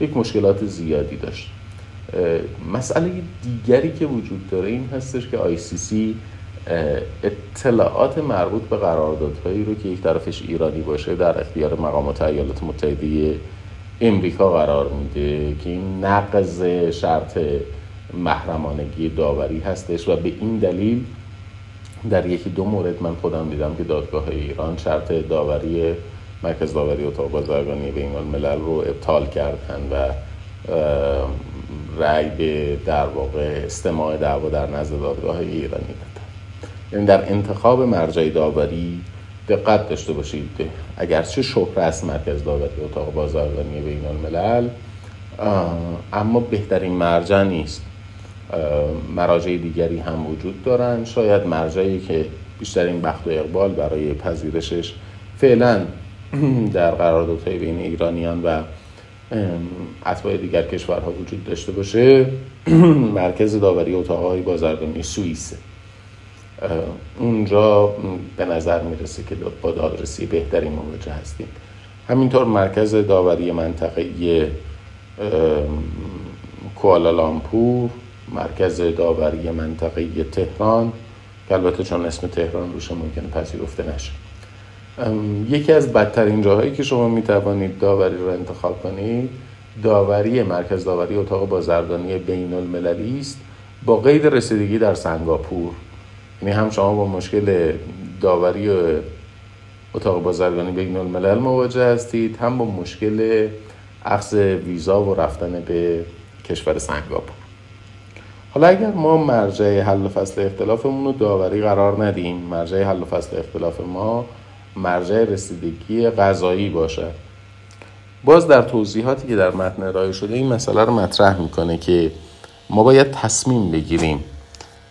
یک مشکلات زیادی داشت. مسئله دیگری که وجود داره این هستش که سی اطلاعات مربوط به قراردادهایی رو که یک طرفش ایرانی باشه در اختیار مقامات ایالات متحده امریکا قرار میده که این نقض شرط محرمانگی داوری هستش و به این دلیل در یکی دو مورد من خودم دیدم که دادگاه ایران شرط داوری مرکز داوری اتاق بازرگانی بین الملل رو ابطال کردن و رأی به در واقع استماع دعوا در نزد دادگاه ایرانی دادن یعنی در انتخاب مرجع داوری دقت داشته باشید اگرچه شهر است مرکز داوری اتاق بازرگانی بین الملل اما بهترین مرجع نیست. مراجع دیگری هم وجود دارن. شاید مرجعی که بیشترین بخت و اقبال برای پذیرشش فعلا در قراردادهای بین ایرانیان و اتباع دیگر کشورها وجود داشته باشه. مرکز داوری اتاقهای بازرگانی سوئیسه. اونجا به نظر می‌رسه که با دادرسی بهتری مواجه هستیم. همینطور مرکز داوری منطقه کوالالامپور مرکز داوری منطقه تهران که البته چون اسم تهران روش ممکنه پذیرفته نشه. یکی از بدترین جاهایی که شما می توانید داوری رو انتخاب کنید داوری مرکز داوری اتاق بازرگانی بین المللی است با قید رسیدگی در سنگاپور. یعنی هم شما با مشکل داوری اتاق بازرگانی بین الملل مواجه هستید هم با مشکل اخذ ویزا و رفتن به کشور سنگاپور. حالا اگر ما مرجع حل و فصل اختلافمون رو داوری قرار ندیم مرجع حل و فصل اختلاف ما مرجع رسیدگی غذایی باشه باز در توضیحاتی که در متن ارائه شده این مسئله رو مطرح می‌کنه که ما باید تصمیم بگیریم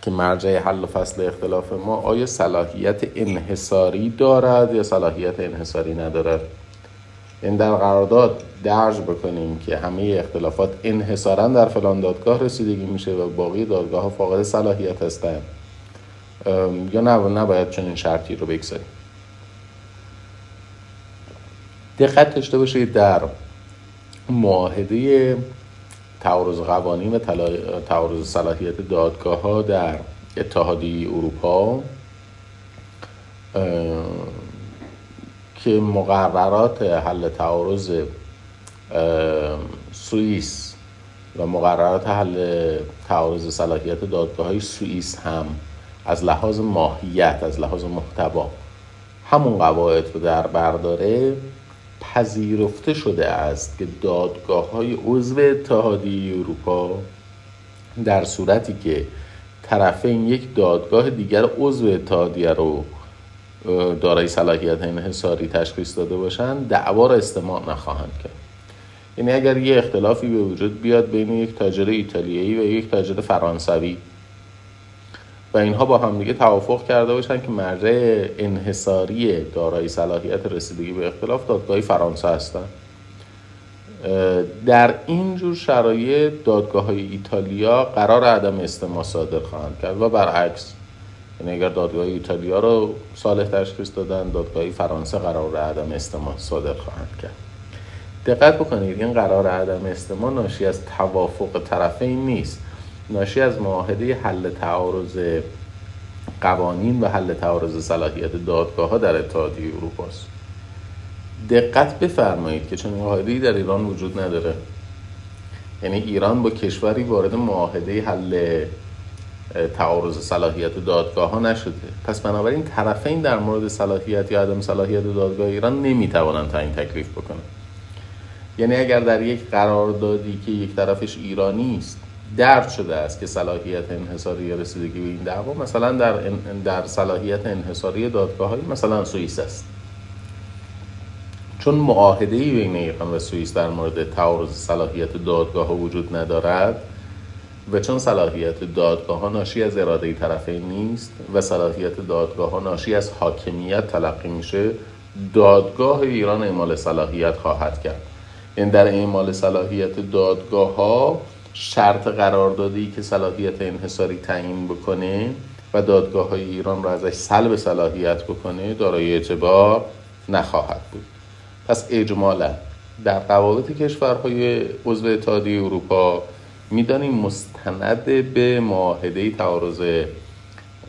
که مرجع حل و فصل اختلاف ما آیا صلاحیت انحصاری دارد یا صلاحیت انحصاری ندارد. این در قرارداد درج بکنیم که همه اختلافات انحصارا در فلان دادگاه رسیدگی میشه و باقی دادگاه ها فاقد صلاحیت هستن یا نباید چنین شرطی رو بگذاریم. دقت داشته باشید در معاهده تعارض قوانین و تعارض صلاحیت دادگاه ها در اتحادیه اروپا که مقررات حل تعارض سوئیس و مقررات حل تعارض صلاحیت دادگاه های سوئیس هم از لحاظ ماهیت از لحاظ محتوا همون قواعد رو در برداره پذیرفته شده است که دادگاه های عضو اتحادیه اروپا در صورتی که طرفین یک دادگاه دیگر عضو اتحادیه رو دارای صلاحیت انحصاری تشخیص داده باشند دعوا را استماع نخواهند کرد. یعنی اگر یه اختلافی به وجود بیاد بین یک تاجر ایتالیایی و یک تاجر فرانسوی و اینها با هم دیگه توافق کرده باشن که مرجع انحصاری دارای صلاحیت رسیدگی به اختلاف دادگاه فرانسه هستن. در این جور شرایط دادگاه های ایتالیا قرار عدم استماع صادر خواهند کرد و برعکس یعنی اگر دادگاه ایتالیا رو صالح تشخیص دادن دادگاه فرانسه قرار عدم استماع صادر خواهند کرد. دقت بکنید این قرار عدم استماع ناشی از توافق طرفین نیست. ناشی از معاهده حل تعارض قوانین و حل تعارض صلاحیت دادگاه ها در اتحادیه اروپا است. دقت بفرمایید که چون معاهده در ایران وجود نداره. یعنی ایران با کشوری وارد معاهده حل تعارض صلاحیت دادگاه ها نشده. پس بنابراین طرفین در مورد صلاحیت یا عدم صلاحیت دادگاه ایران نمی‌توانند تا این تکلیف بکنن یعنی اگر در یک قراردادی که یک طرفش ایرانی است درد شده است که صلاحیت انحصاری رسیدگی به این دعوا. مثلا در, در صلاحیت انحصاری دادگاه های مثلا سوئیس است. چون معاهده بین ایران و سوئیس در مورد تعارض صلاحیت دادگاه ها وجود ندارد و چون صلاحیت دادگاه ها ناشی از اراده طرفین نیست و صلاحیت دادگاه ها ناشی از حاکمیت تلقی میشه دادگاه ایران اعمال صلاحیت خواهد کرد. این در اعمال صلاحیت دادگاه ها شرط قراردادی که صلاحیت انحصاری تعیین بکنه و دادگاه های ایران را ازش سلب صلاحیت بکنه دارای اعتبار نخواهد بود. پس اجمالا در قواعد کشورهای عضو اتحادیه اروپا می‌دانیم مستند به معاهده تعارض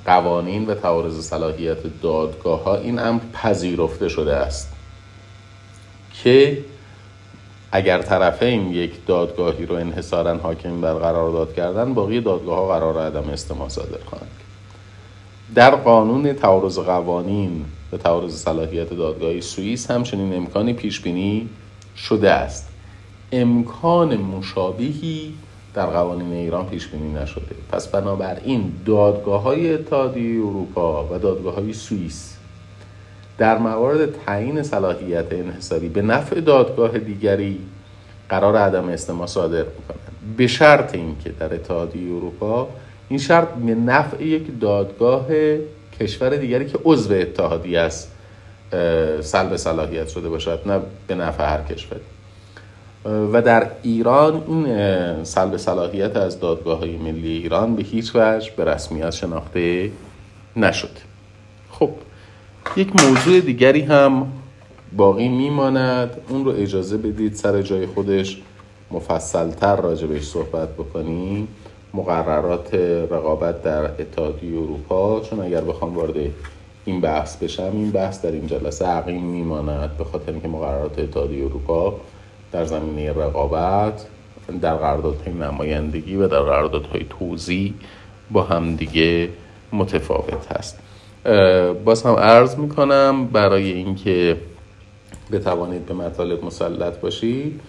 قوانین و تعارض صلاحیت دادگاه ها این امر پذیرفته شده است که اگر طرفین یک دادگاهی رو انحصارا حاکم بر قرار کردن باقی دادگاه ها قرار عدم استماع صادر کنند. در قانون تعارض قوانین و تعارض صلاحیت دادگاهی سوئیس همچنین امکانی پیش بینی شده است. امکان مشابهی در قوانین ایران پیش بینی نشده. پس بنابراین دادگاه های اتحادیه اروپا و دادگاه های سوئیس در موارد تعیین صلاحیت انحصاری به نفع دادگاه دیگری قرار عدم استماع صادر می‌کنند. به شرط اینکه در اتحادیه اروپا این شرط به نفع یک دادگاه کشور دیگری که عضو اتحادیه است سلب صلاحیت شده باشد نه به نفع هر کشوری. و در ایران این سلب صلاحیت از دادگاه های ملی ایران به هیچ وجه به رسمیت شناخته نشد. خب یک موضوع دیگری هم باقی میماند. اون رو اجازه بدید سر جای خودش مفصلتر راجبش صحبت بکنیم. مقررات رقابت در اتحادیه اروپا. چون اگر بخوام وارد این بحث بشم این بحث در این جلسه عقیم میماند. به خاطر اینکه مقررات اتحادیه اروپا در زمینه رقابت در قراردادهای نمایندگی و در قراردادهای توزیع با همدیگه متفاوت هست. باز هم عرض می‌کنم برای اینکه بتوانید به مطالب مسلط باشید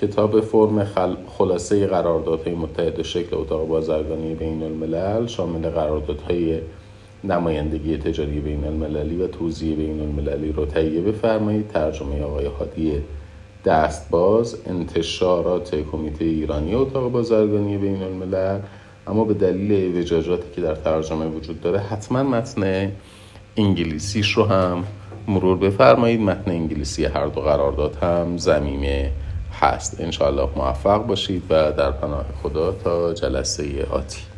کتاب فرم خل... خلاصه قراردادهای متحد شکل اتاق بازرگانی بین الملل شامل قراردادهای نمایندگی تجاری بین المللی و توزیع بین المللی رو تهیه بفرمایید. ترجمه آقای حادی دستباز انتشارات کمیته ایرانی اتاق بازرگانی بین الملل. اما به دلیل وجاجاتی که در ترجمه وجود داره حتما متن انگلیسیش رو هم مرور بفرمایید. متن انگلیسی هر دو قرارداد هم زمینه هست. انشاءالله موفق باشید و در پناه خدا تا جلسه آتی.